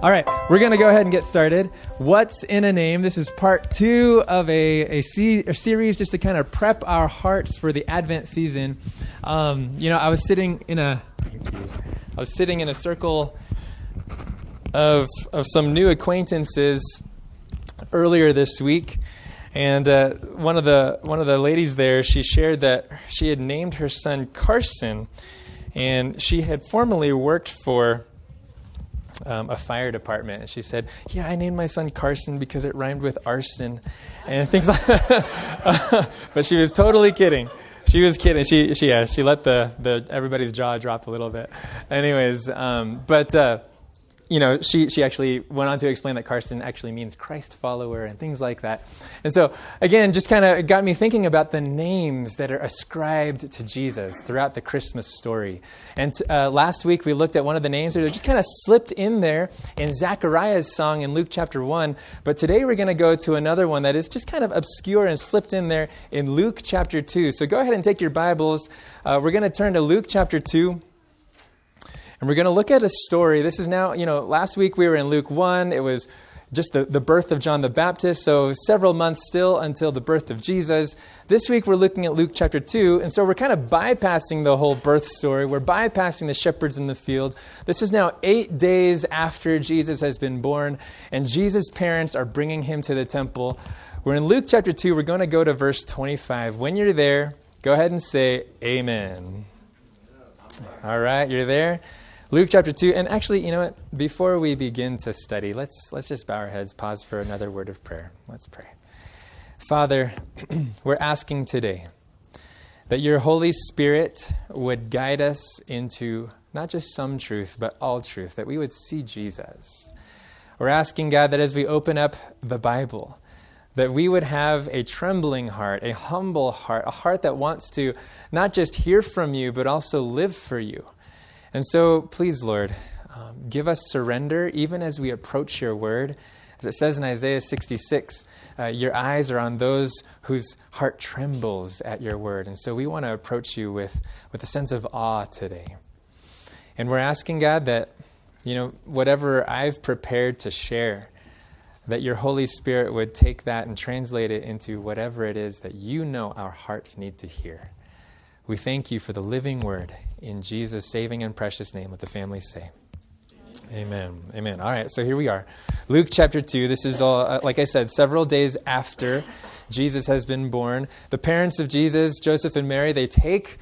All right, we're going to go ahead and get started. What's in a name? This is part two of a, a, se- a series just to kind of prep our hearts for the Advent season. Um, you know, I was sitting in a, I was sitting in a circle of of some new acquaintances earlier this week, and uh, one of the one of the ladies there, she shared that she had named her son Carson, and she had formerly worked for um, a fire department. And she said, Yeah, I named my son Carson because it rhymed with arson and things like that. but she was totally kidding. She was kidding. She, she, yeah, she let the, the everybody's jaw drop a little bit. Anyways, um, but uh, you know, she, she actually went on to explain that Carson actually means Christ follower and things like that. And so, again, just kind of got me thinking about the names that are ascribed to Jesus throughout the Christmas story. And uh, last week we looked at one of the names that just kind of slipped in there in Zechariah's song in Luke chapter 1. But today we're going to go to another one that is just kind of obscure and slipped in there in Luke chapter 2. So go ahead and take your Bibles. Uh, we're going to turn to Luke chapter 2. And we're going to look at a story. This is now, you know, last week we were in Luke 1. It was just the, the birth of John the Baptist, so several months still until the birth of Jesus. This week we're looking at Luke chapter 2, and so we're kind of bypassing the whole birth story. We're bypassing the shepherds in the field. This is now eight days after Jesus has been born, and Jesus' parents are bringing him to the temple. We're in Luke chapter 2. We're going to go to verse 25. When you're there, go ahead and say, Amen. All right, you're there? Luke chapter 2. And actually, you know what? Before we begin to study, let's, let's just bow our heads, pause for another word of prayer. Let's pray. Father, we're asking today that your Holy Spirit would guide us into not just some truth, but all truth, that we would see Jesus. We're asking, God, that as we open up the Bible, that we would have a trembling heart, a humble heart, a heart that wants to not just hear from you, but also live for you. And so, please, Lord, um, give us surrender even as we approach your word. As it says in Isaiah 66, uh, your eyes are on those whose heart trembles at your word. And so we want to approach you with, with a sense of awe today. And we're asking God that, you know, whatever I've prepared to share, that your Holy Spirit would take that and translate it into whatever it is that you know our hearts need to hear. We thank you for the living word. In Jesus' saving and precious name, let the family say. Amen. Amen. All right, so here we are. Luke chapter 2. This is all, uh, like I said, several days after Jesus has been born. The parents of Jesus, Joseph and Mary, they take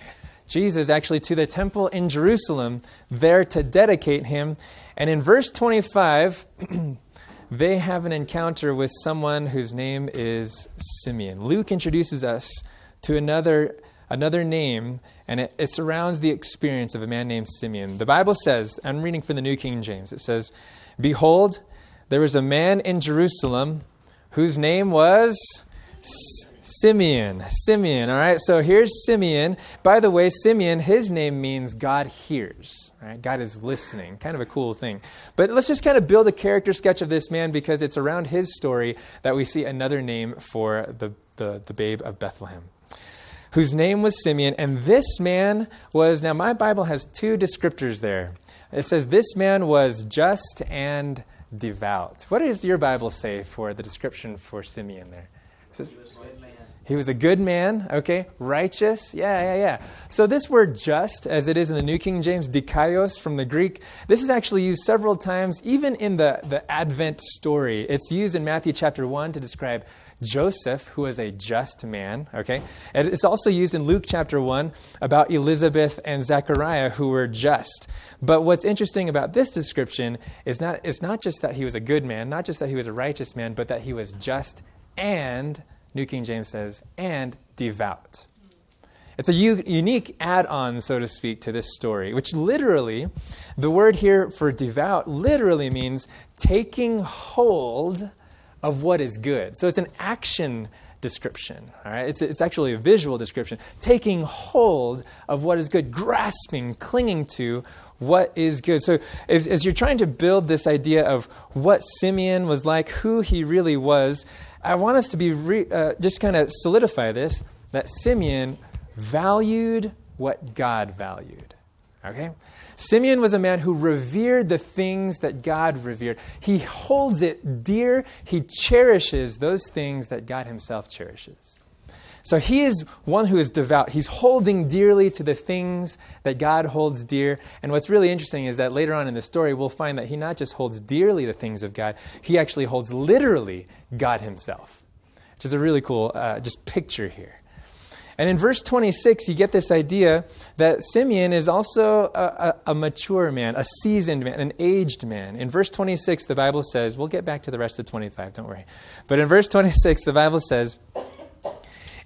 Jesus actually to the temple in Jerusalem there to dedicate him. And in verse 25, they have an encounter with someone whose name is Simeon. Luke introduces us to another another name, and it, it, surrounds the experience of a man named Simeon. The Bible says, I'm reading from the New King James, it says, Behold, there was a man in Jerusalem whose name was Simeon. Simeon, all right? So here's Simeon. By the way, Simeon, his name means God hears, right? God is listening. Kind of a cool thing. But let's just kind of build a character sketch of this man because it's around his story that we see another name for the, the, the babe of Bethlehem whose name was Simeon. And this man was, now my Bible has two descriptors there. It says, This man was just and devout. What does your Bible say for the description for Simeon there? Says, he, was he was a good man, okay? Righteous, yeah, yeah, yeah. So this word just, as it is in the New King James, dikaios from the Greek, this is actually used several times, even in the, the Advent story. It's used in Matthew chapter 1 to describe Joseph, who was a just man, okay? And it's also used in Luke chapter 1 about Elizabeth and Zechariah, who were just. But what's interesting about this description is not, it's not just that he was a good man, not just that he was a righteous man, but that he was just and, New King James says, and devout. It's a u- unique add on, so to speak, to this story, which literally, the word here for devout literally means taking hold of what is good. So it's an action description. All right? It's, it's actually a visual description. Taking hold of what is good, grasping, clinging to what is good. So as, as you're trying to build this idea of what Simeon was like, who he really was, I want us to be re, uh, just kind of solidify this that Simeon valued what God valued. Okay? Simeon was a man who revered the things that God revered. He holds it dear, he cherishes those things that God himself cherishes. So he is one who is devout. He's holding dearly to the things that God holds dear. And what's really interesting is that later on in the story, we'll find that he not just holds dearly the things of God, he actually holds literally God himself, which is a really cool uh, just picture here. And in verse 26, you get this idea that Simeon is also a, a, a, mature man, a seasoned man, an aged man. In verse 26, the Bible says, we'll get back to the rest of 25, don't worry. But in verse 26, the Bible says,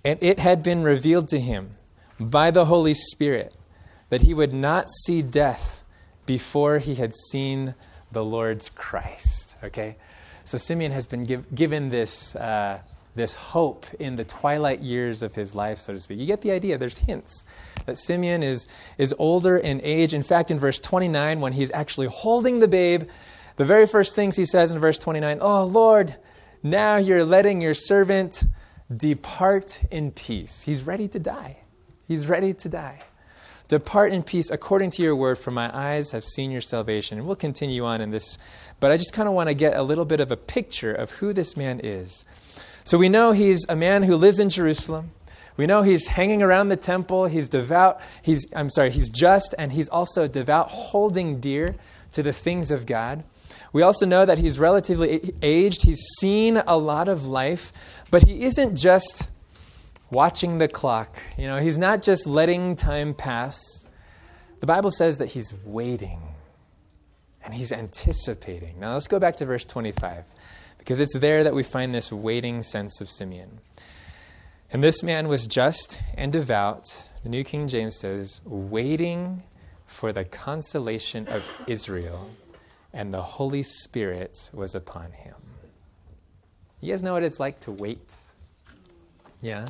and it had been revealed to him by the Holy Spirit that he would not see death before he had seen the Lord's Christ. Okay? So Simeon has been give, given this, uh, this hope in the twilight years of his life, so to speak. You get the idea. There's hints that Simeon is, is older in age. In fact, in verse 29, when he's actually holding the babe, the very first things he says in verse 29 Oh, Lord, now you're letting your servant Depart in peace. He's ready to die. He's ready to die. Depart in peace according to your word, for my eyes have seen your salvation. And we'll continue on in this, but I just kind of want to get a little bit of a picture of who this man is. So we know he's a man who lives in Jerusalem. We know he's hanging around the temple. He's devout. He's, I'm sorry, he's just, and he's also devout, holding dear to the things of God. We also know that he's relatively aged. He's seen a lot of life. But he isn't just watching the clock. You know, he's not just letting time pass. The Bible says that he's waiting and he's anticipating. Now let's go back to verse 25 because it's there that we find this waiting sense of Simeon. And this man was just and devout, the New King James says, waiting for the consolation of Israel, and the Holy Spirit was upon him. You guys know what it's like to wait? Yeah?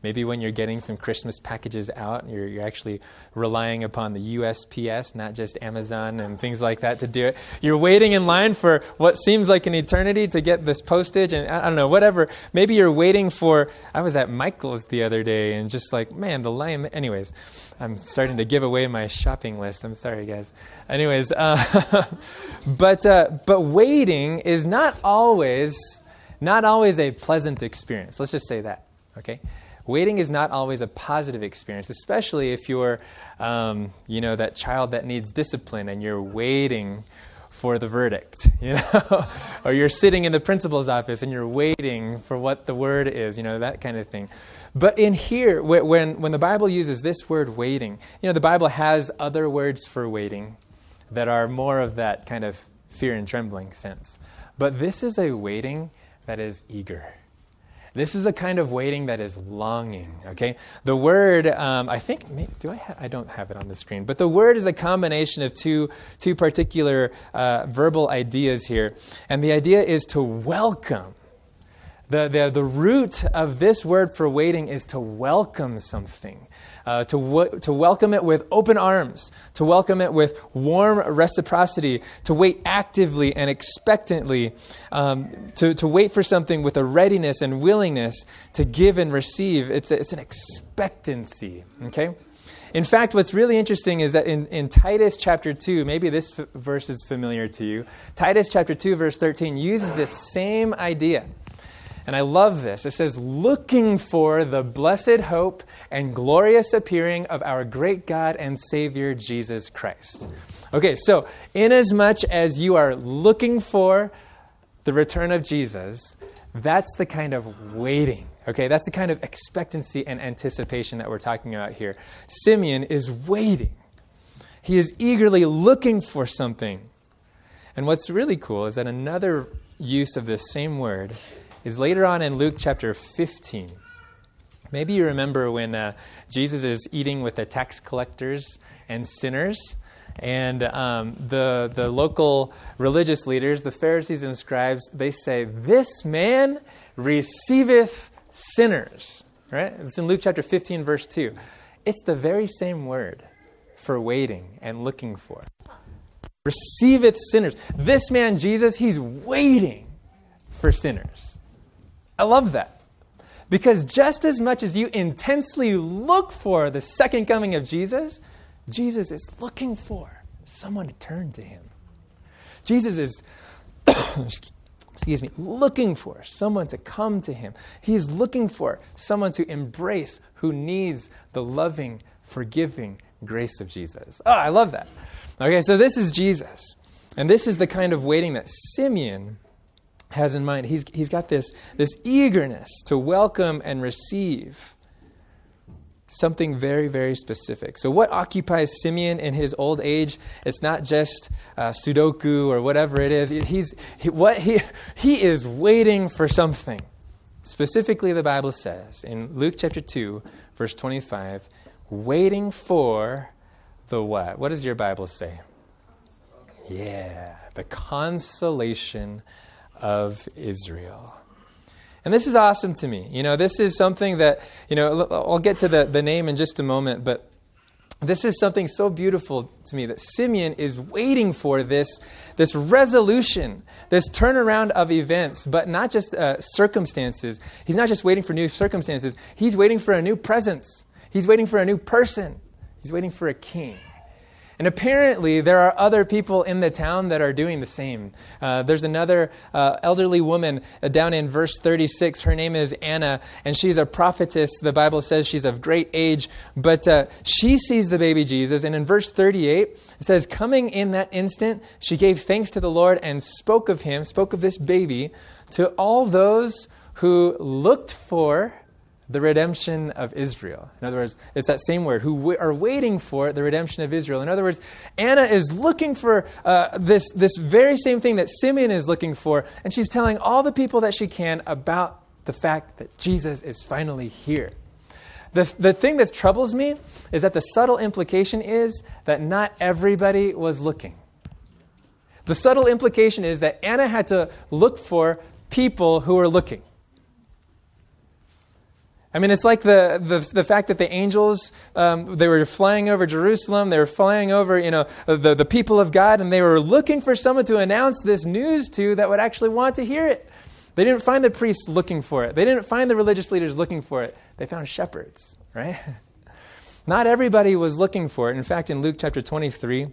Maybe when you're getting some Christmas packages out, you're, you're actually relying upon the USPS, not just Amazon and things like that to do it. You're waiting in line for what seems like an eternity to get this postage, and I don't know, whatever. Maybe you're waiting for. I was at Michael's the other day, and just like, man, the line. Anyways, I'm starting to give away my shopping list. I'm sorry, guys. Anyways, uh, but uh, but waiting is not always not always a pleasant experience. Let's just say that, okay? Waiting is not always a positive experience, especially if you're, um, you know, that child that needs discipline and you're waiting for the verdict, you know, or you're sitting in the principal's office and you're waiting for what the word is, you know, that kind of thing. But in here, when, when the Bible uses this word waiting, you know, the Bible has other words for waiting that are more of that kind of fear and trembling sense. But this is a waiting that is eager. This is a kind of waiting that is longing. Okay, the word um, I think do I ha- I don't have it on the screen, but the word is a combination of two two particular uh, verbal ideas here, and the idea is to welcome. The, the, the root of this word for waiting is to welcome something uh, to, w- to welcome it with open arms, to welcome it with warm reciprocity, to wait actively and expectantly, um, to, to wait for something with a readiness and willingness to give and receive. It's, a, it's an expectancy, okay? In fact, what's really interesting is that in, in Titus chapter 2, maybe this f- verse is familiar to you. Titus chapter 2, verse 13 uses this same idea. And I love this. It says, looking for the blessed hope and glorious appearing of our great God and Savior Jesus Christ. Okay, so inasmuch as you are looking for the return of Jesus, that's the kind of waiting. Okay, that's the kind of expectancy and anticipation that we're talking about here. Simeon is waiting. He is eagerly looking for something. And what's really cool is that another use of this same word is later on in Luke chapter 15. Maybe you remember when uh, Jesus is eating with the tax collectors and sinners, and um, the, the local religious leaders, the Pharisees and scribes, they say, This man receiveth sinners. Right? It's in Luke chapter 15, verse 2. It's the very same word for waiting and looking for. Receiveth sinners. This man, Jesus, he's waiting for sinners. I love that. Because just as much as you intensely look for the second coming of Jesus, Jesus is looking for someone to turn to him. Jesus is, excuse me, looking for someone to come to him. He's looking for someone to embrace who needs the loving, forgiving grace of Jesus. Oh, I love that. Okay, so this is Jesus. And this is the kind of waiting that Simeon has in mind. He's, he's got this, this eagerness to welcome and receive something very, very specific. So, what occupies Simeon in his old age? It's not just uh, Sudoku or whatever it is. He's, he, what he, he is waiting for something. Specifically, the Bible says in Luke chapter 2, verse 25, waiting for the what? What does your Bible say? Yeah, the consolation of Israel. And this is awesome to me. You know, this is something that, you know, I'll get to the, the name in just a moment, but this is something so beautiful to me that Simeon is waiting for this, this resolution, this turnaround of events, but not just uh, circumstances. He's not just waiting for new circumstances, he's waiting for a new presence. He's waiting for a new person. He's waiting for a king. And apparently, there are other people in the town that are doing the same. Uh, there's another uh, elderly woman uh, down in verse 36. Her name is Anna, and she's a prophetess. The Bible says she's of great age, but uh, she sees the baby Jesus. And in verse 38, it says, Coming in that instant, she gave thanks to the Lord and spoke of him, spoke of this baby, to all those who looked for the redemption of Israel. In other words, it's that same word, who are waiting for the redemption of Israel. In other words, Anna is looking for uh, this, this very same thing that Simeon is looking for, and she's telling all the people that she can about the fact that Jesus is finally here. The, the thing that troubles me is that the subtle implication is that not everybody was looking. The subtle implication is that Anna had to look for people who were looking. I mean, it's like the, the, the fact that the angels, um, they were flying over Jerusalem, they were flying over, you know, the, the people of God, and they were looking for someone to announce this news to that would actually want to hear it. They didn't find the priests looking for it. They didn't find the religious leaders looking for it. They found shepherds, right? Not everybody was looking for it. In fact, in Luke chapter 23,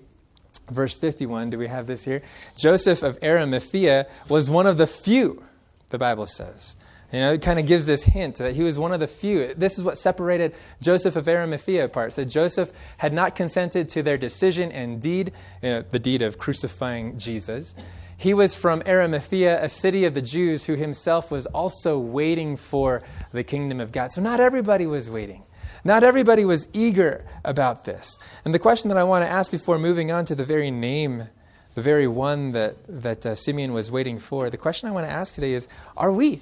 verse 51, do we have this here? Joseph of Arimathea was one of the few, the Bible says you know, it kind of gives this hint that he was one of the few. This is what separated Joseph of Arimathea apart. So Joseph had not consented to their decision and deed, you know, the deed of crucifying Jesus. He was from Arimathea, a city of the Jews, who himself was also waiting for the kingdom of God. So not everybody was waiting. Not everybody was eager about this. And the question that I want to ask before moving on to the very name, the very one that, that uh, Simeon was waiting for, the question I want to ask today is Are we?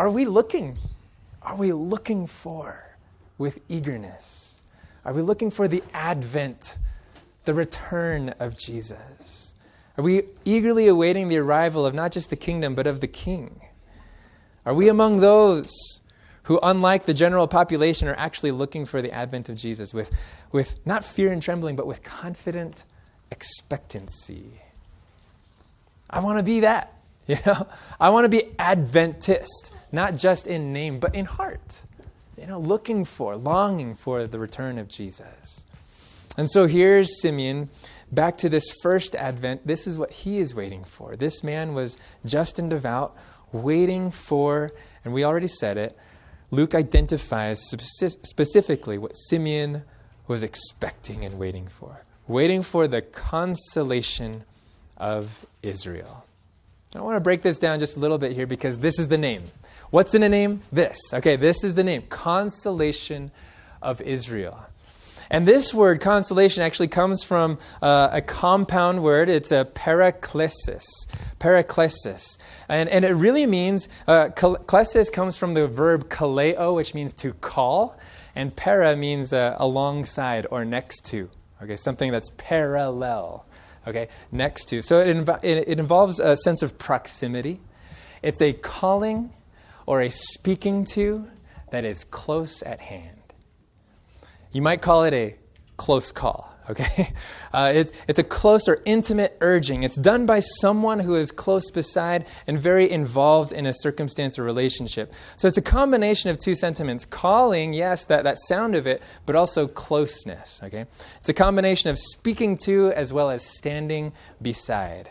Are we looking? Are we looking for with eagerness? Are we looking for the advent, the return of Jesus? Are we eagerly awaiting the arrival of not just the kingdom, but of the king? Are we among those who, unlike the general population, are actually looking for the advent of Jesus with, with not fear and trembling, but with confident expectancy? I want to be that. You know, I want to be Adventist not just in name, but in heart. You know, looking for, longing for the return of Jesus. And so here's Simeon back to this first advent. This is what he is waiting for. This man was just and devout, waiting for, and we already said it, Luke identifies specifically what Simeon was expecting and waiting for waiting for the consolation of Israel. I want to break this down just a little bit here because this is the name. What's in a name? This. Okay, this is the name Consolation of Israel. And this word, consolation, actually comes from uh, a compound word. It's a paraklesis. Paraklesis. And, and it really means, uh, klesis comes from the verb kaleo, which means to call. And para means uh, alongside or next to. Okay, something that's parallel. Okay, next to. So it, inv- it, involves a sense of proximity. It's a calling or a speaking to that is close at hand. You might call it a close call. Okay? Uh, it, it's a close or intimate urging. It's done by someone who is close beside and very involved in a circumstance or relationship. So it's a combination of two sentiments calling, yes, that, that sound of it, but also closeness, okay? It's a combination of speaking to as well as standing beside.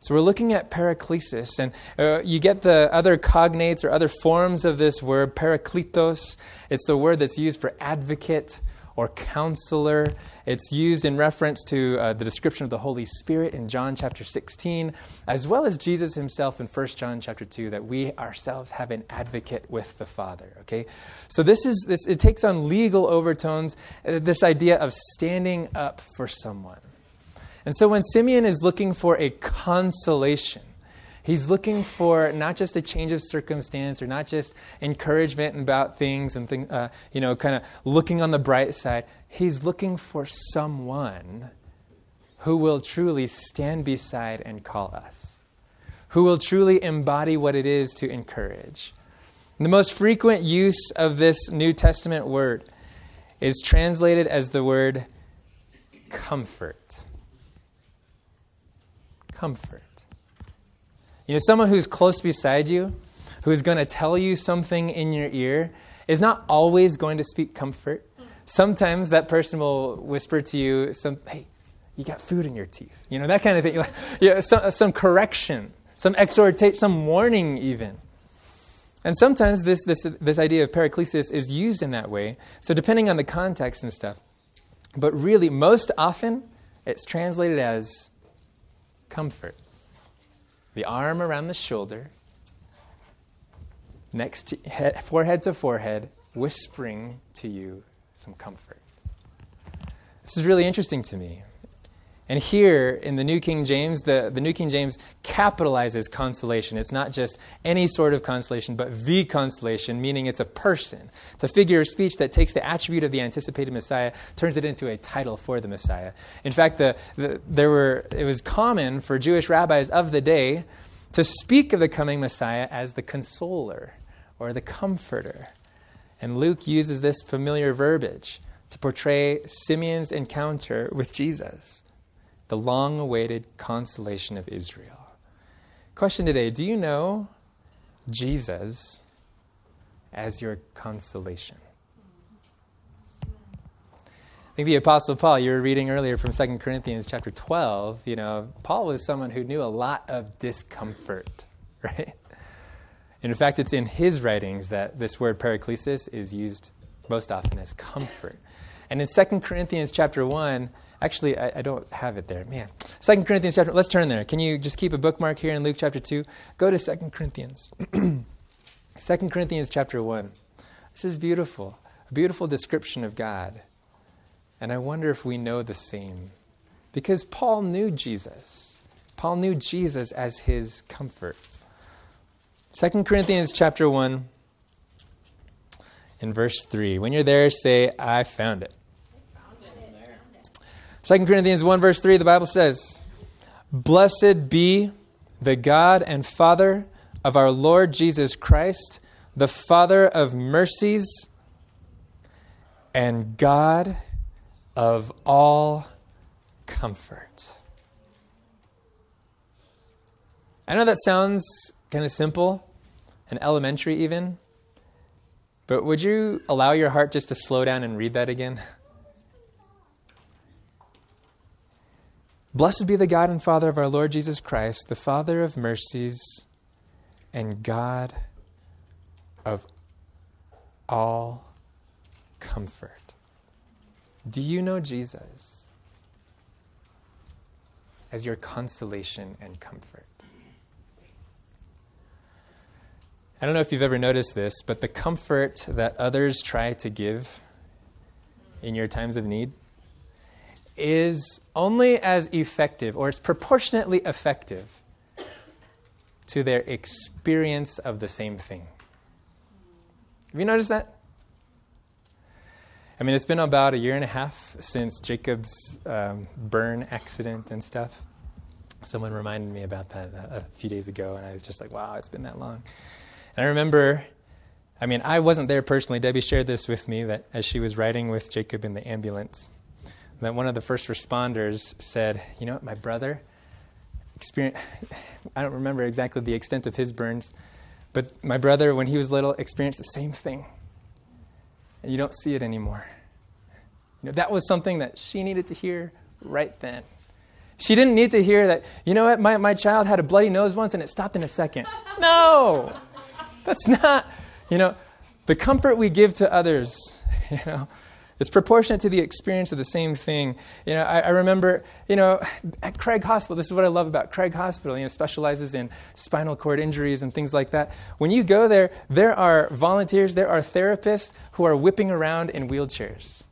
So we're looking at paraklesis, and uh, you get the other cognates or other forms of this word, parakletos. It's the word that's used for advocate or counselor. It's used in reference to uh, the description of the Holy Spirit in John chapter 16, as well as Jesus himself in 1 John chapter 2, that we ourselves have an advocate with the Father. Okay? So this is this it takes on legal overtones, uh, this idea of standing up for someone. And so when Simeon is looking for a consolation, he's looking for not just a change of circumstance or not just encouragement about things and thing, uh, you know, kind of looking on the bright side. He's looking for someone who will truly stand beside and call us, who will truly embody what it is to encourage. And the most frequent use of this New Testament word is translated as the word comfort comfort. You know, someone who's close beside you, who's going to tell you something in your ear, is not always going to speak comfort. Sometimes that person will whisper to you, some, hey, you got food in your teeth. You know, that kind of thing. Yeah, some, some correction, some exhortation, some warning, even. And sometimes this, this, this idea of paraklesis is used in that way. So, depending on the context and stuff. But really, most often, it's translated as comfort. The arm around the shoulder, next to head, forehead to forehead, whispering to you some comfort. This is really interesting to me and here in the New King James, the, the New King James capitalizes consolation. It's not just any sort of consolation, but the consolation, meaning it's a person. It's a figure of speech that takes the attribute of the anticipated Messiah, turns it into a title for the Messiah. In fact, the, the, there were, it was common for Jewish rabbis of the day to speak of the coming Messiah as the consoler or the comforter. And Luke uses this familiar verbiage to portray Simeon's encounter with Jesus the long awaited consolation of Israel. Question today Do you know Jesus as your consolation? I think the Apostle Paul, you were reading earlier from 2 Corinthians chapter 12, you know, Paul was someone who knew a lot of discomfort, right? In fact, it's in his writings that this word paraklesis is used most often as comfort. And in 2 Corinthians chapter 1, Actually, I, I, don't have it there. Man. Second Corinthians chapter, let's turn there. Can you just keep a bookmark here in Luke chapter 2? Go to Second Corinthians. Second Corinthians chapter 1. This is beautiful. A beautiful description of God. And I wonder if we know the same. Because Paul knew Jesus. Paul knew Jesus as his comfort. Second Corinthians chapter 1 in verse 3. When you're there, say, I found it. 2 Corinthians 1, verse 3, the Bible says, Blessed be the God and Father of our Lord Jesus Christ, the Father of mercies and God of all comfort. I know that sounds kind of simple and elementary, even, but would you allow your heart just to slow down and read that again? Blessed be the God and Father of our Lord Jesus Christ, the Father of mercies and God of all comfort. Do you know Jesus as your consolation and comfort? I don't know if you've ever noticed this, but the comfort that others try to give in your times of need is only as effective, or it's proportionately effective to their experience of the same thing. Have you noticed that? I mean, it's been about a year and a half since Jacob's um, burn accident and stuff. Someone reminded me about that a, a few days ago, and I was just like, wow, it's been that long. And I remember, I mean, I wasn't there personally. Debbie shared this with me that as she was riding with Jacob in the ambulance, that one of the first responders said, You know what, my brother experienced, I don't remember exactly the extent of his burns, but my brother, when he was little, experienced the same thing. And you don't see it anymore. You know, that was something that she needed to hear right then. She didn't need to hear that, you know what, my, my child had a bloody nose once and it stopped in a second. No! That's not, you know, the comfort we give to others, you know, it's proportionate to the experience of the same thing. You know, I, I, remember, you know, at Craig Hospital, this is what I love about Craig Hospital, you know, specializes in spinal cord injuries and things like that. When you go there, there are volunteers, there are therapists who are whipping around in wheelchairs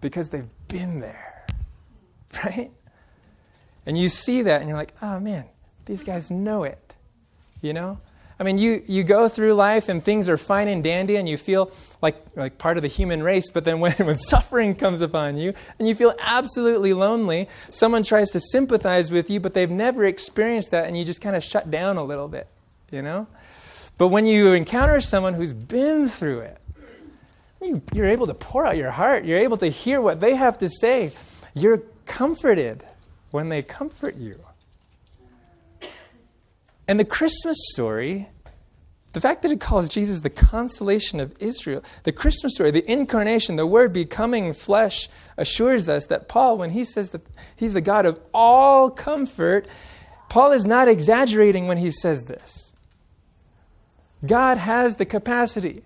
because they've been there, right? And you see that and you're like, oh man, these guys know it, you know? I mean, you, you go through life and things are fine and dandy and you feel like, like part of the human race, but then when, when suffering comes upon you and you feel absolutely lonely, someone tries to sympathize with you, but they've never experienced that and you just kind of shut down a little bit, you know? But when you encounter someone who's been through it, you, you're able to pour out your heart. You're able to hear what they have to say. You're comforted when they comfort you. And the Christmas story, the fact that it calls Jesus the consolation of Israel, the Christmas story, the incarnation, the Word becoming flesh, assures us that Paul, when he says that he's the God of all comfort, Paul is not exaggerating when he says this. God has the capacity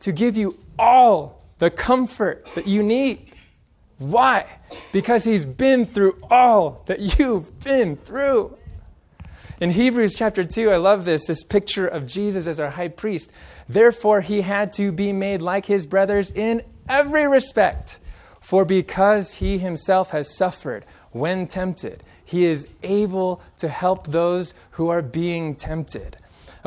to give you all the comfort that you need. Why? Because he's been through all that you've been through. In Hebrews chapter 2, I love this, this picture of Jesus as our high priest. Therefore, he had to be made like his brothers in every respect. For because he himself has suffered when tempted, he is able to help those who are being tempted.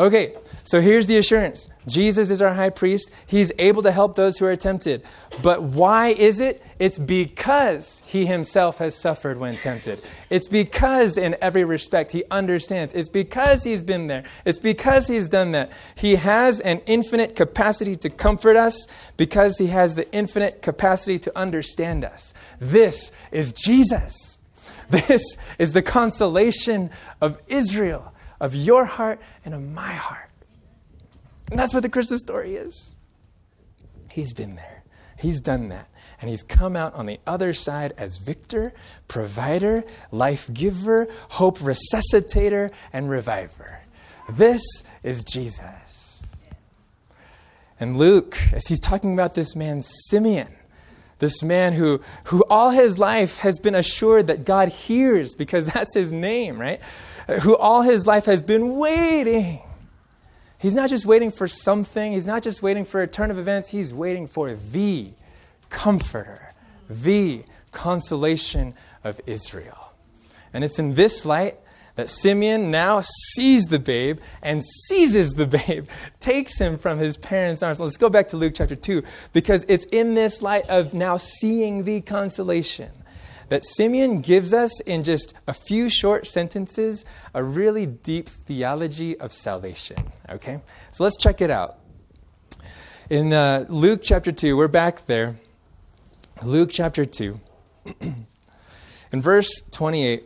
Okay, so here's the assurance Jesus is our high priest. He's able to help those who are tempted. But why is it? It's because he himself has suffered when tempted. It's because, in every respect, he understands. It's because he's been there. It's because he's done that. He has an infinite capacity to comfort us because he has the infinite capacity to understand us. This is Jesus. This is the consolation of Israel of your heart and of my heart. And that's what the Christmas story is. He's been there, He's done that. And he's come out on the other side as victor, provider, life giver, hope resuscitator, and reviver. This is Jesus. And Luke, as he's talking about this man, Simeon, this man who, who all his life has been assured that God hears because that's his name, right? Who all his life has been waiting. He's not just waiting for something, he's not just waiting for a turn of events, he's waiting for the comforter, the consolation of Israel. And it's in this light that Simeon now sees the babe and seizes the babe, takes him from his parents' arms. Let's go back to Luke chapter 2, because it's in this light of now seeing the consolation that Simeon gives us in just a few short sentences a really deep theology of salvation. Okay? So let's check it out. In uh, Luke chapter 2, we're back there. Luke chapter 2. in verse 28,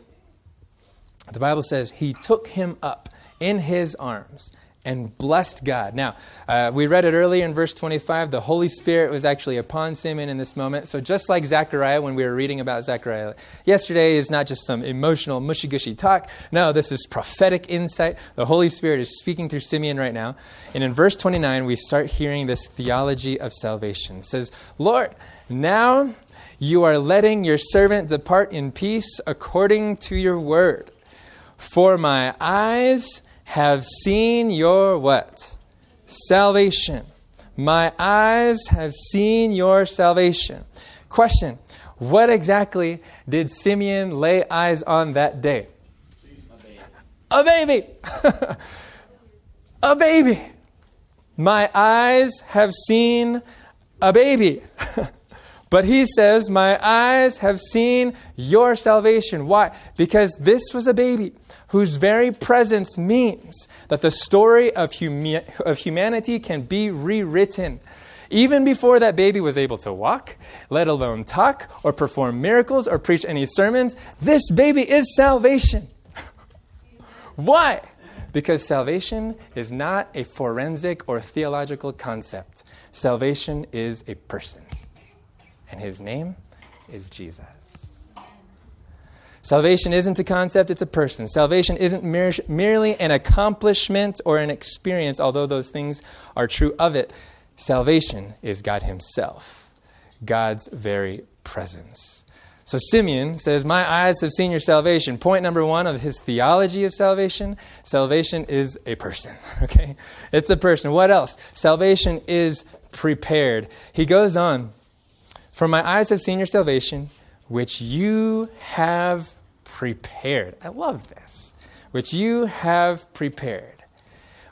the Bible says, He took him up in his arms and blessed God. Now, uh, we read it earlier in verse 25. The Holy Spirit was actually upon Simeon in this moment. So, just like Zechariah, when we were reading about Zechariah yesterday, is not just some emotional, mushy gushy talk. No, this is prophetic insight. The Holy Spirit is speaking through Simeon right now. And in verse 29, we start hearing this theology of salvation. It says, Lord, now you are letting your servant depart in peace according to your word. For my eyes have seen your what? Salvation. My eyes have seen your salvation. Question What exactly did Simeon lay eyes on that day? A baby. a baby. a baby. My eyes have seen a baby. but he says, My eyes have seen your salvation. Why? Because this was a baby whose very presence means that the story of, of humanity can be rewritten. Even before that baby was able to walk, let alone talk or perform miracles or preach any sermons, this baby is salvation. Why? Because salvation is not a forensic or theological concept. Salvation is a person, and his name is Jesus. Salvation isn't a concept, it's a person. Salvation isn't mere, merely an accomplishment or an experience, although those things are true of it. Salvation is God Himself, God's very presence. So Simeon says, My eyes have seen your salvation. Point number one of his theology of salvation salvation is a person. Okay? It's a person. What else? Salvation is prepared. He goes on, For my eyes have seen your salvation, which you have prepared. I love this. Which you have prepared.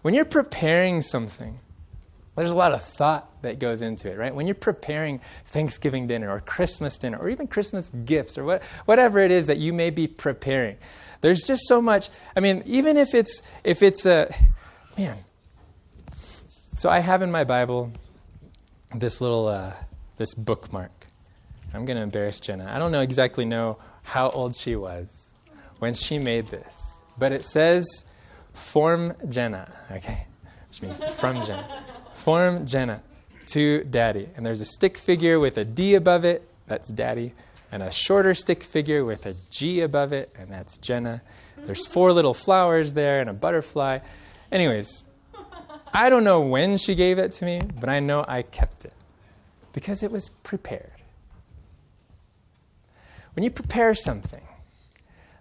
When you're preparing something, there's a lot of thought that goes into it, right? When you're preparing Thanksgiving dinner or Christmas dinner or even Christmas gifts or what, whatever it is that you may be preparing, there's just so much. I mean, even if it's if it's a man. So I have in my Bible this little uh, this bookmark. I'm going to embarrass Jenna. I don't know exactly know how old she was when she made this, but it says "Form Jenna," okay, which means from Jenna. Form Jenna to Daddy, and there's a stick figure with a D above it. That's Daddy, and a shorter stick figure with a G above it, and that's Jenna. There's four little flowers there and a butterfly. Anyways, I don't know when she gave it to me, but I know I kept it because it was prepared. When you prepare something,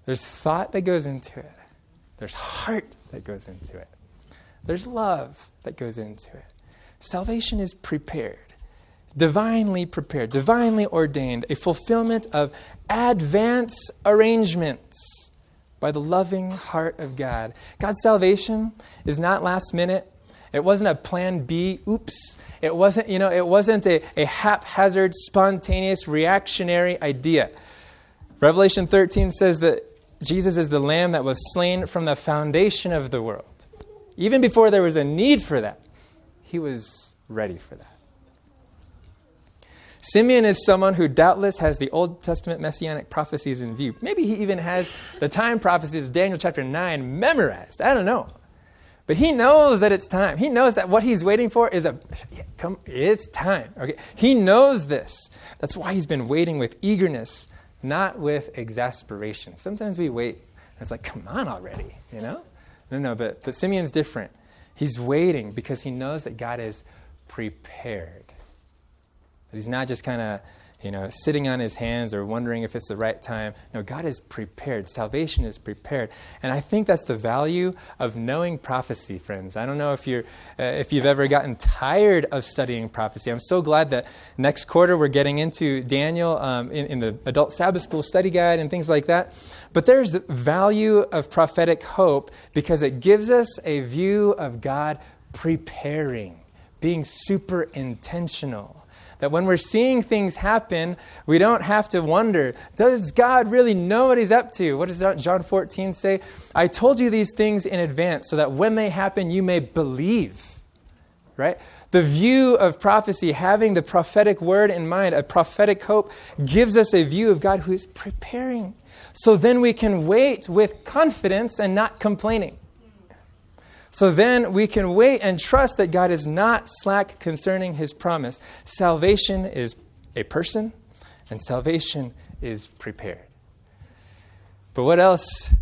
there's thought that goes into it, there's heart that goes into it, there's love that goes into it. Salvation is prepared, divinely prepared, divinely ordained, a fulfillment of advance arrangements by the loving heart of God. God's salvation is not last minute. It wasn't a plan B, oops. It wasn't, you know, it wasn't a, a haphazard, spontaneous, reactionary idea. Revelation 13 says that Jesus is the lamb that was slain from the foundation of the world. Even before there was a need for that, he was ready for that. Simeon is someone who doubtless has the Old Testament messianic prophecies in view. Maybe he even has the time prophecies of Daniel chapter 9 memorized. I don't know. But he knows that it's time. He knows that what he's waiting for is a come it's time. Okay. He knows this. That's why he's been waiting with eagerness not with exasperation. Sometimes we wait, and it's like, come on already, you know? No, no, but, but Simeon's different. He's waiting because he knows that God is prepared. That he's not just kind of you know, sitting on his hands or wondering if it's the right time. No, God is prepared. Salvation is prepared. And I think that's the value of knowing prophecy, friends. I don't know if, you're, uh, if you've ever gotten tired of studying prophecy. I'm so glad that next quarter we're getting into Daniel um, in, in the adult Sabbath school study guide and things like that. But there's value of prophetic hope because it gives us a view of God preparing, being super intentional that when we're seeing things happen, we don't have to wonder, does God really know what he's up to? What does John 14 say? I told you these things in advance so that when they happen, you may believe. Right? The view of prophecy, having the prophetic word in mind, a prophetic hope, gives us a view of God who is preparing. So then we can wait with confidence and not complaining. So then we can wait and trust that God is not slack concerning his promise. Salvation is a person, and salvation is prepared. But what else?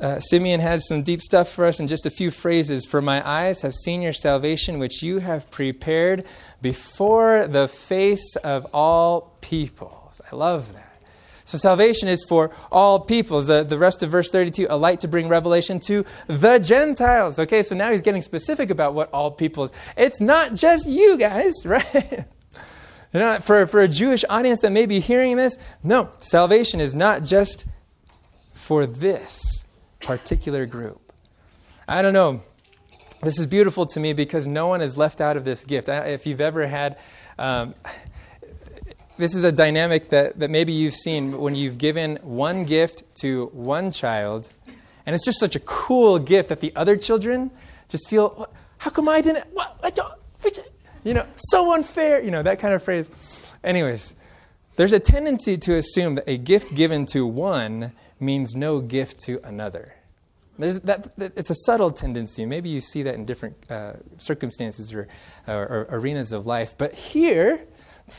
Uh, Simeon has some deep stuff for us in just a few phrases. For my eyes have seen your salvation, which you have prepared before the face of all peoples. I love that. So salvation is for all peoples. The, the rest of verse 32, a light to bring revelation to the Gentiles. Okay, so now he's getting specific about what all peoples. It's not just you guys, right? you know, for, for a Jewish audience that may be hearing this, no, salvation is not just for this particular group. I don't know. This is beautiful to me because no one is left out of this gift. If you've ever had, um, this is a dynamic that, that maybe you've seen when you've given one gift to one child, and it's just such a cool gift that the other children just feel, how come I didn't? What? I don't, You know, so unfair. You know, that kind of phrase. Anyways, there's a tendency to assume that a gift given to one means no gift to another. There's that, it's a subtle tendency. Maybe you see that in different uh, circumstances or, or, or arenas of life. But here,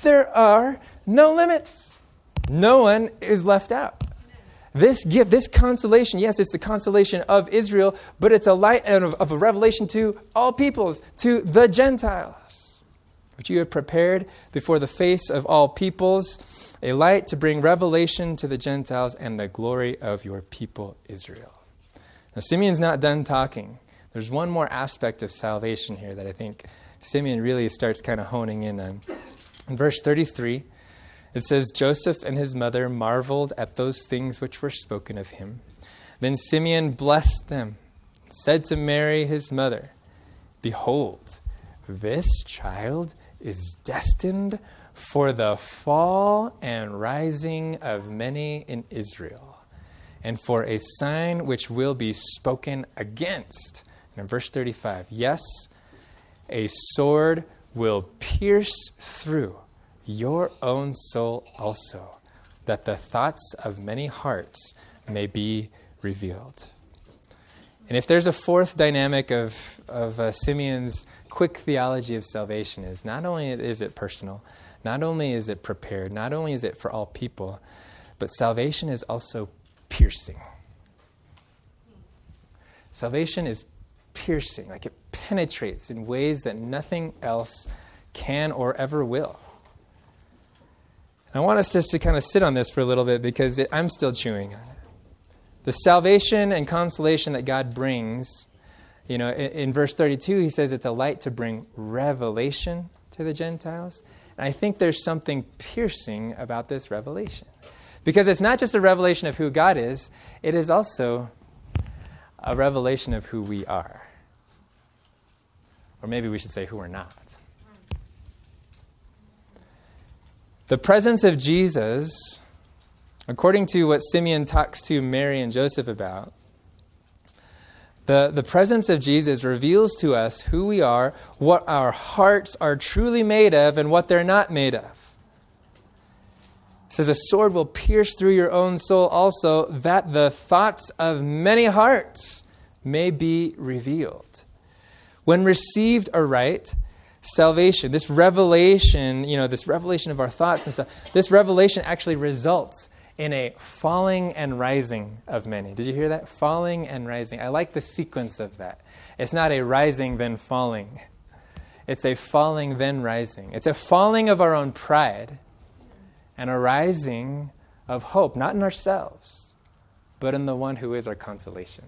there are no limits. No one is left out. This gift, this consolation, yes, it's the consolation of Israel, but it's a light of, of a revelation to all peoples, to the Gentiles, which you have prepared before the face of all peoples, a light to bring revelation to the Gentiles and the glory of your people Israel. Now, Simeon's not done talking. There's one more aspect of salvation here that I think Simeon really starts kind of honing in on. In verse 33, it says, Joseph and his mother marveled at those things which were spoken of him. Then Simeon blessed them, said to Mary his mother, Behold, this child is destined for the fall and rising of many in Israel and for a sign which will be spoken against. And in verse 35, yes, a sword will pierce through your own soul also, that the thoughts of many hearts may be revealed. And if there's a fourth dynamic of, of uh, Simeon's quick theology of salvation is not only is it personal, not only is it prepared, not only is it for all people, but salvation is also piercing. Salvation is piercing, like it penetrates in ways that nothing else can or ever will. And I want us just to kind of sit on this for a little bit because it, I'm still chewing on it. The salvation and consolation that God brings, you know, in, in verse 32, he says it's a light to bring revelation to the Gentiles. And I think there's something piercing about this revelation. Because it's not just a revelation of who God is, it is also a revelation of who we are. Or maybe we should say who we're not. The presence of Jesus, according to what Simeon talks to Mary and Joseph about, the, the presence of Jesus reveals to us who we are, what our hearts are truly made of, and what they're not made of. It says, A sword will pierce through your own soul also, that the thoughts of many hearts may be revealed. When received aright, salvation, this revelation, you know, this revelation of our thoughts and stuff, this revelation actually results in a falling and rising of many. Did you hear that? Falling and rising. I like the sequence of that. It's not a rising, then falling. It's a falling, then rising. It's a falling of our own pride and a rising of hope, not in ourselves, but in the one who is our consolation.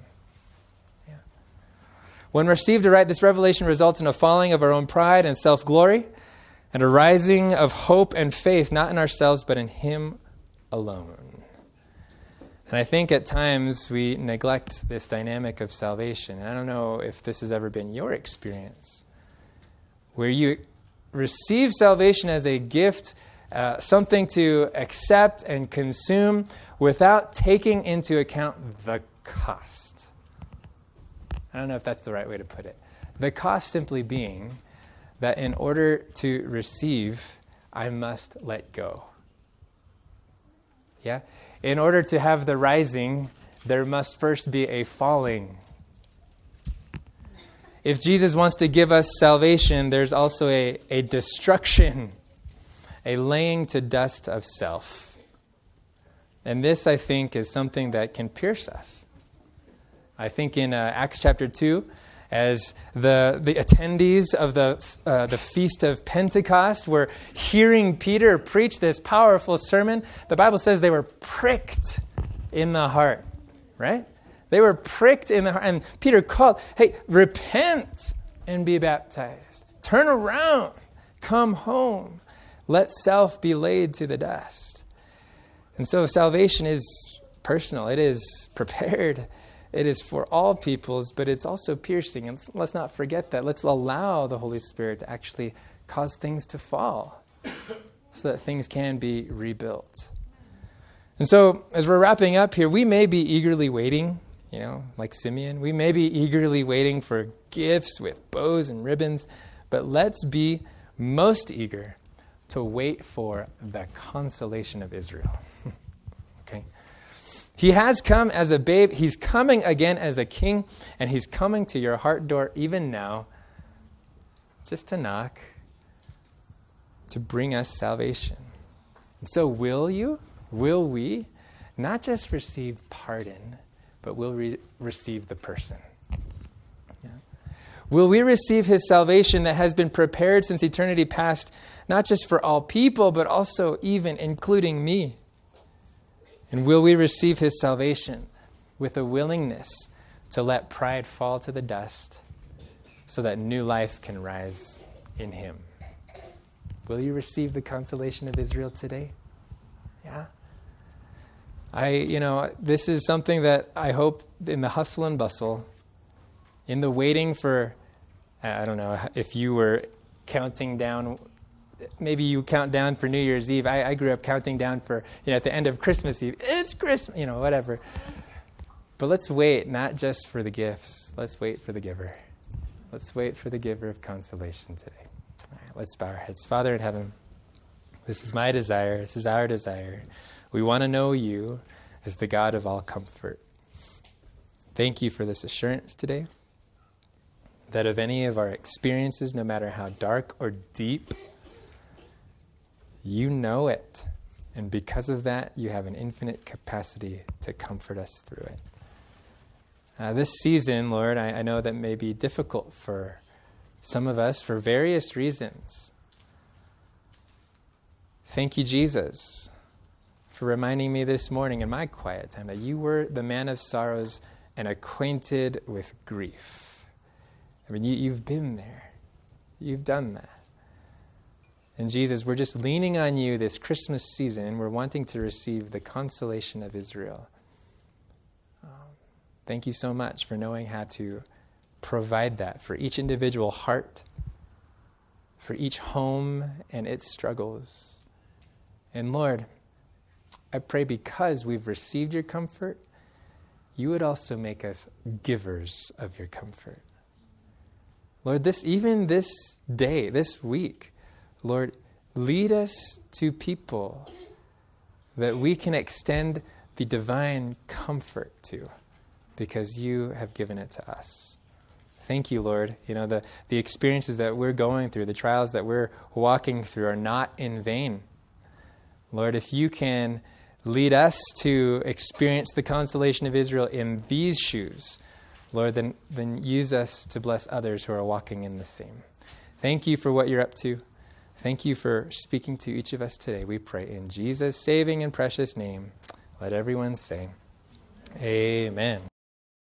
When received aright, this revelation results in a falling of our own pride and self glory, and a rising of hope and faith, not in ourselves, but in Him alone. And I think at times we neglect this dynamic of salvation. And I don't know if this has ever been your experience, where you receive salvation as a gift uh, something to accept and consume without taking into account the cost. I don't know if that's the right way to put it. The cost simply being that in order to receive, I must let go. Yeah? In order to have the rising, there must first be a falling. If Jesus wants to give us salvation, there's also a, a destruction a laying to dust of self. And this, I think, is something that can pierce us. I think in uh, Acts chapter 2, as the, the attendees of the, uh, the Feast of Pentecost were hearing Peter preach this powerful sermon, the Bible says they were pricked in the heart, right? They were pricked in the heart. And Peter called, hey, repent and be baptized. Turn around, come home. Let self be laid to the dust. And so salvation is personal, it is prepared, it is for all peoples, but it's also piercing. And let's not forget that. Let's allow the Holy Spirit to actually cause things to fall so that things can be rebuilt. And so, as we're wrapping up here, we may be eagerly waiting, you know, like Simeon. We may be eagerly waiting for gifts with bows and ribbons, but let's be most eager to wait for the consolation of Israel. He has come as a babe, he's coming again as a king, and he's coming to your heart door even now just to knock, to bring us salvation. And so, will you, will we, not just receive pardon, but will re- receive the person? Yeah. Will we receive his salvation that has been prepared since eternity past, not just for all people, but also even including me? And will we receive his salvation with a willingness to let pride fall to the dust so that new life can rise in him? Will you receive the consolation of Israel today? Yeah. I, you know, this is something that I hope in the hustle and bustle, in the waiting for, I don't know if you were counting down, maybe you count down for New Year's Eve. I, I grew up counting down for, you know, at the end of Christmas Eve, it's Christmas, you know, whatever. But let's wait not just for the gifts, let's wait for the giver. Let's wait for the giver of consolation today. All right, let's bow our heads. Father in heaven, this is my desire, this is our desire. We want to know you as the God of all comfort. Thank you for this assurance today that of any of our experiences, no matter how dark or deep, you know it. And because of that, you have an infinite capacity to comfort us through it. Uh, this season, Lord, I, I know that may be difficult for some of us for various reasons. Thank you, Jesus, for reminding me this morning in my quiet time that you were the man of sorrows and acquainted with grief. I mean, you, you've been there, you've done that. And Jesus, we're just leaning on you this Christmas season, we're wanting to receive the consolation of Israel. Um, thank you so much for knowing how to provide that for each individual heart, for each home and its struggles. And Lord, I pray because we've received your comfort, you would also make us givers of your comfort. Lord, this even this day, this week, Lord, lead us to people that we can extend the divine comfort to because you have given it to us. Thank you, Lord. You know, the, the experiences that we're going through, the trials that we're walking through are not in vain. Lord, if you can lead us to experience the consolation of Israel in these shoes, Lord, then, then use us to bless others who are walking in the same. Thank you for what you're up to. Thank you for speaking to each of us today. We pray in Jesus' saving and precious name. Let everyone say, Amen.